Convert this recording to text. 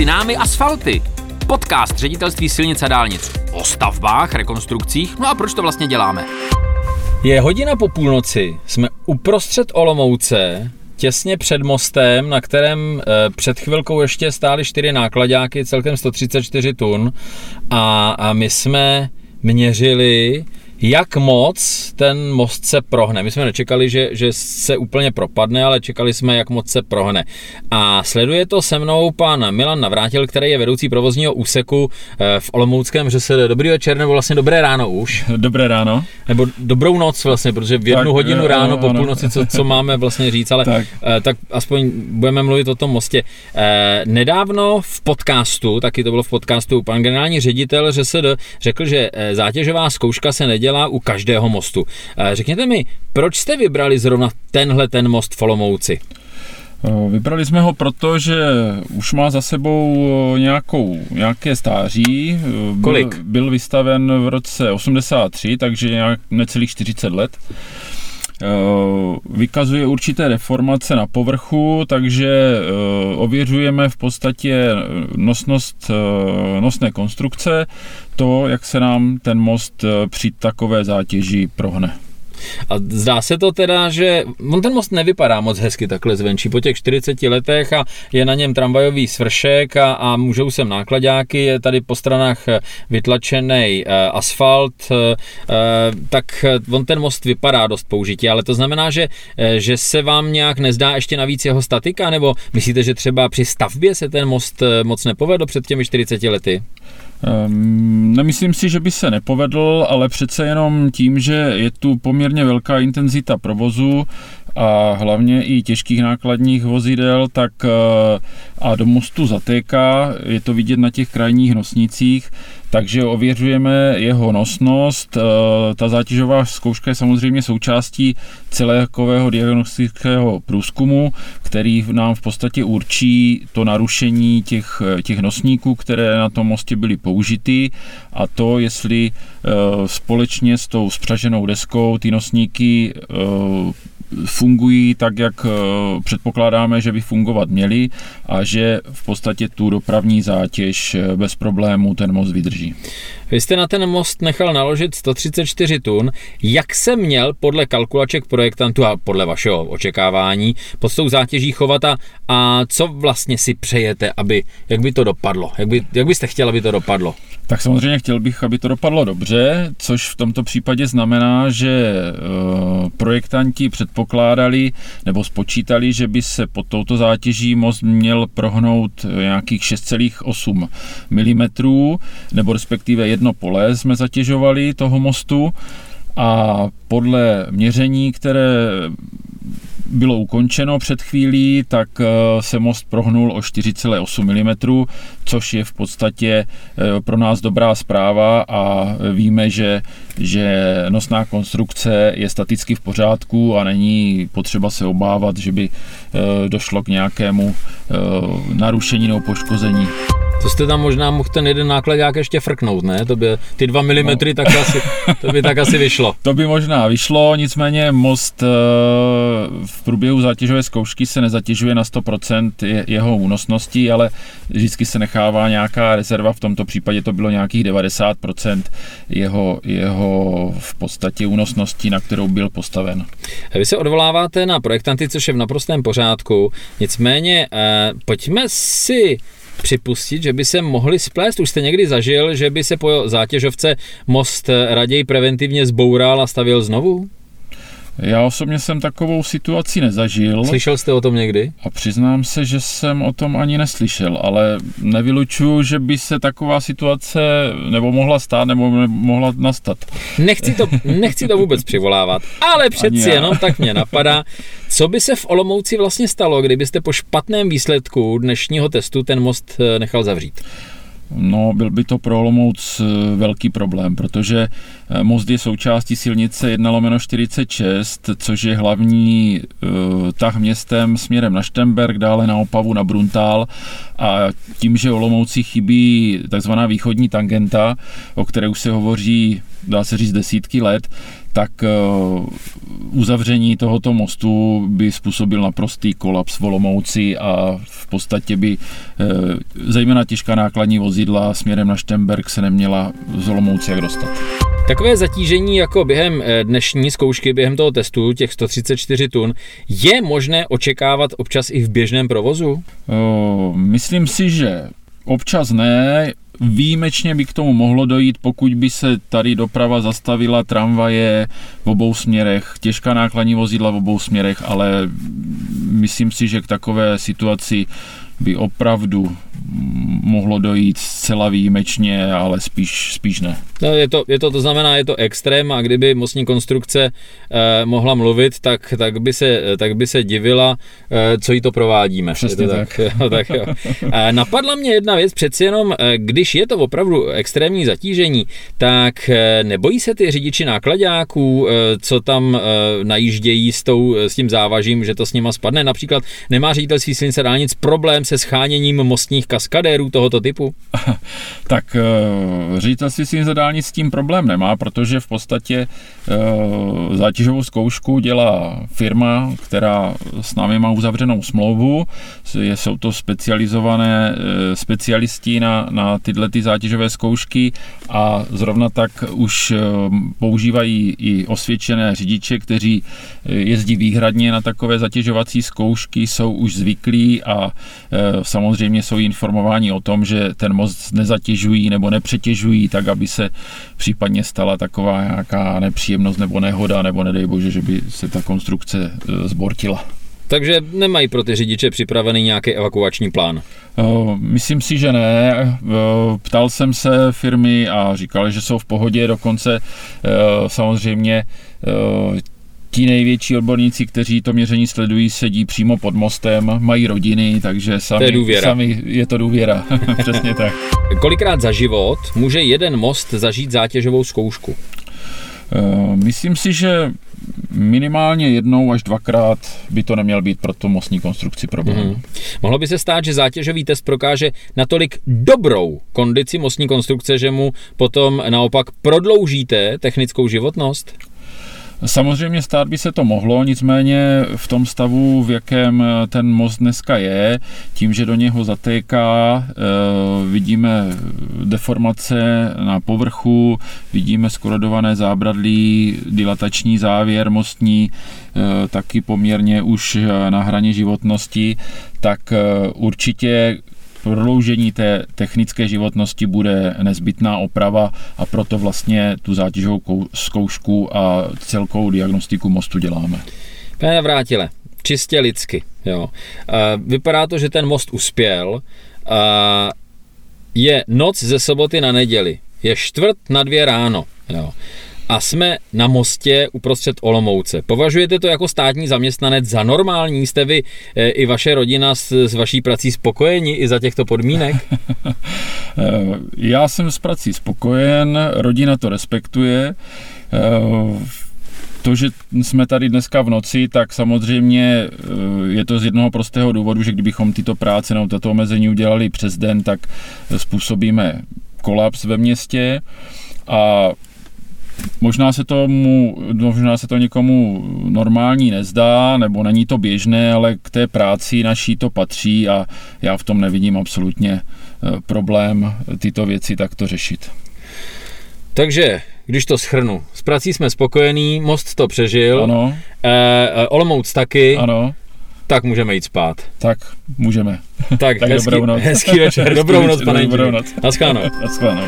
Mezi námi asfalty. Podcast ředitelství silnic a dálnic o stavbách, rekonstrukcích. No a proč to vlastně děláme? Je hodina po půlnoci, jsme uprostřed Olomouce, těsně před mostem, na kterém eh, před chvilkou ještě stály čtyři nákladáky, celkem 134 tun a, a my jsme měřili jak moc ten most se prohne. My jsme nečekali, že, že se úplně propadne, ale čekali jsme, jak moc se prohne. A sleduje to se mnou pan Milan Navrátil, který je vedoucí provozního úseku eh, v Olomouckém ŘSD. Dobrý večer, nebo vlastně dobré ráno už. Dobré ráno. Nebo dobrou noc vlastně, protože v jednu tak, hodinu ráno po půlnoci, co, co máme vlastně říct, ale tak. Eh, tak aspoň budeme mluvit o tom mostě. Eh, nedávno v podcastu, taky to bylo v podcastu, pan generální ředitel ŘSD řekl, že zátěžová zkouška se nedělá dělá u každého mostu. Eh, řekněte mi, proč jste vybrali zrovna tenhle ten most v Olomouci? Eh, vybrali jsme ho proto, že už má za sebou eh, nějakou, nějaké stáří. Kolik? Byl, byl vystaven v roce 83, takže nějak necelých 40 let. Eh, vykazuje určité deformace na povrchu, takže eh, ověřujeme v podstatě nosnost eh, nosné konstrukce, to, jak se nám ten most při takové zátěži prohne. A zdá se to teda, že on ten most nevypadá moc hezky takhle zvenčí. Po těch 40 letech a je na něm tramvajový svršek a, a můžou sem nákladáky, je tady po stranách vytlačený uh, asfalt, uh, tak on ten most vypadá dost použití, ale to znamená, že, že se vám nějak nezdá ještě navíc jeho statika, nebo myslíte, že třeba při stavbě se ten most moc nepovedl před těmi 40 lety? Um, nemyslím si, že by se nepovedl, ale přece jenom tím, že je tu poměrně velká intenzita provozu a hlavně i těžkých nákladních vozidel, tak eh, a do mostu zatéká, je to vidět na těch krajních nosnicích, takže ověřujeme jeho nosnost. Eh, ta zátěžová zkouška je samozřejmě součástí celého diagnostického průzkumu, který nám v podstatě určí to narušení těch, eh, těch nosníků, které na tom mostě byly použity a to, jestli společně s tou spřaženou deskou ty nosníky fungují tak, jak eh, předpokládáme, že by fungovat měly a že v podstatě tu dopravní zátěž eh, bez problémů ten most vydrží. Vy jste na ten most nechal naložit 134 tun. Jak se měl podle kalkulaček projektantů a podle vašeho očekávání pod tou zátěží chovat a, a co vlastně si přejete, aby, jak by to dopadlo? Jak, by, jak byste chtěl, aby to dopadlo? Tak samozřejmě chtěl bych, aby to dopadlo dobře, což v tomto případě znamená, že eh, projektanti předpokládali nebo spočítali, že by se pod touto zátěží most měl prohnout nějakých 6,8 mm, nebo respektive jedno pole jsme zatěžovali toho mostu a podle měření, které bylo ukončeno před chvílí, tak eh, se most prohnul o 4,8 mm, což je v podstatě eh, pro nás dobrá zpráva a víme, že, že nosná konstrukce je staticky v pořádku a není potřeba se obávat, že by eh, došlo k nějakému narušení nebo poškození. To jste tam možná mohl ten jeden nákladák ještě frknout, ne? To by ty dva milimetry, no. tak asi, to by tak asi vyšlo. To by možná vyšlo, nicméně most v průběhu zátěžové zkoušky se nezatěžuje na 100% jeho únosnosti, ale vždycky se nechává nějaká rezerva, v tomto případě to bylo nějakých 90% jeho, jeho v podstatě únosnosti, na kterou byl postaven. Vy se odvoláváte na projektanty, což je v naprostém pořádku, nicméně eh, pojďme si připustit, že by se mohli splést. Už jste někdy zažil, že by se po zátěžovce most raději preventivně zboural a stavil znovu? Já osobně jsem takovou situaci nezažil. Slyšel jste o tom někdy? A přiznám se, že jsem o tom ani neslyšel, ale nevylučuju, že by se taková situace nebo mohla stát, nebo mohla nastat. Nechci to, nechci to vůbec přivolávat, ale přeci jenom tak mě napadá, co by se v Olomouci vlastně stalo, kdybyste po špatném výsledku dnešního testu ten most eh, nechal zavřít? No, byl by to pro Olomouc eh, velký problém, protože eh, most je součástí silnice 1 lomeno 46, což je hlavní uh, tah městem směrem na Štemberg, dále na Opavu, na Bruntál. A tím, že Olomouci chybí takzvaná východní tangenta, o které už se hovoří, dá se říct, desítky let, tak uzavření tohoto mostu by způsobil naprostý kolaps v Olomouci a v podstatě by zejména těžká nákladní vozidla směrem na Štemberg se neměla z Olomouci jak dostat. Takové zatížení jako během dnešní zkoušky, během toho testu, těch 134 tun, je možné očekávat občas i v běžném provozu? Myslím si, že občas ne, Výjimečně by k tomu mohlo dojít, pokud by se tady doprava zastavila, tramvaje v obou směrech, těžká nákladní vozidla v obou směrech, ale myslím si, že k takové situaci by opravdu mohlo dojít zcela výjimečně, ale spíš, spíš ne. No, je, to, je to, to znamená, je to extrém a kdyby mostní konstrukce eh, mohla mluvit, tak, tak, by se, tak by se divila, eh, co jí to provádíme. Přesně to tak. tak. jo, tak jo. Eh, napadla mě jedna věc, přeci jenom, eh, když je to opravdu extrémní zatížení, tak eh, nebojí se ty řidiči nákladáků, eh, co tam eh, najíždějí s, tou, s tím závažím, že to s nima spadne. Například nemá ředitelství silnice dálnic problém se scháněním mostních kaskadérů tohoto typu? tak uh, ředitelství silnice dálnic s tím problém nemá, protože v podstatě uh, zátěžovou zkoušku dělá firma, která s námi má uzavřenou smlouvu. Jsou to specializované uh, specialisti na, na tyhle ty zátěžové zkoušky a zrovna tak už používají i osvědčené řidiče, kteří jezdí výhradně na takové zatěžovací zkoušky, jsou už zvyklí a samozřejmě jsou informováni o tom, že ten most nezatěžují nebo nepřetěžují, tak aby se případně stala taková nějaká nepříjemnost nebo nehoda, nebo nedej bože, že by se ta konstrukce e, zbortila. Takže nemají pro ty řidiče připravený nějaký evakuační plán? Myslím si, že ne. Ptal jsem se firmy a říkali, že jsou v pohodě, dokonce e, samozřejmě e, ti největší odborníci, kteří to měření sledují, sedí přímo pod mostem, mají rodiny, takže sami, to je, sami je to důvěra. Přesně tak. Kolikrát za život může jeden most zažít zátěžovou zkoušku? Eh, myslím si, že minimálně jednou až dvakrát by to neměl být pro tu mostní konstrukci problém. Mm-hmm. Mohlo by se stát, že zátěžový test prokáže natolik dobrou kondici mostní konstrukce, že mu potom naopak prodloužíte technickou životnost? Samozřejmě stát by se to mohlo, nicméně v tom stavu, v jakém ten most dneska je, tím, že do něho zatéká, eh, vidíme deformace na povrchu, vidíme skorodované zábradlí, dilatační závěr mostní, eh, taky poměrně už na hraně životnosti, tak eh, určitě prodloužení té technické životnosti bude nezbytná oprava a proto vlastně tu zátěžovou zkoušku a celkovou diagnostiku mostu děláme. Pane Vrátile, čistě lidsky. Jo. Vypadá to, že ten most uspěl. Je noc ze soboty na neděli. Je čtvrt na dvě ráno. Jo a jsme na mostě uprostřed Olomouce. Považujete to jako státní zaměstnanec za normální? Jste vy e, i vaše rodina s, s vaší prací spokojeni i za těchto podmínek? Já jsem s prací spokojen, rodina to respektuje. Eh, to, že jsme tady dneska v noci, tak samozřejmě eh, je to z jednoho prostého důvodu, že kdybychom tyto práce nebo tato omezení udělali přes den, tak způsobíme kolaps ve městě a Možná se, tomu, možná se to někomu normální nezdá, nebo není to běžné, ale k té práci naší to patří a já v tom nevidím absolutně eh, problém tyto věci takto řešit. Takže, když to schrnu, s prací jsme spokojení, most to přežil, ano. E, Olomouc taky, ano. tak můžeme jít spát. Tak, můžeme. Tak, tak hezký, dobrou noc. hezký večer, dobrou noc, pane Dobrou noc. Naschledanou. Naschledanou.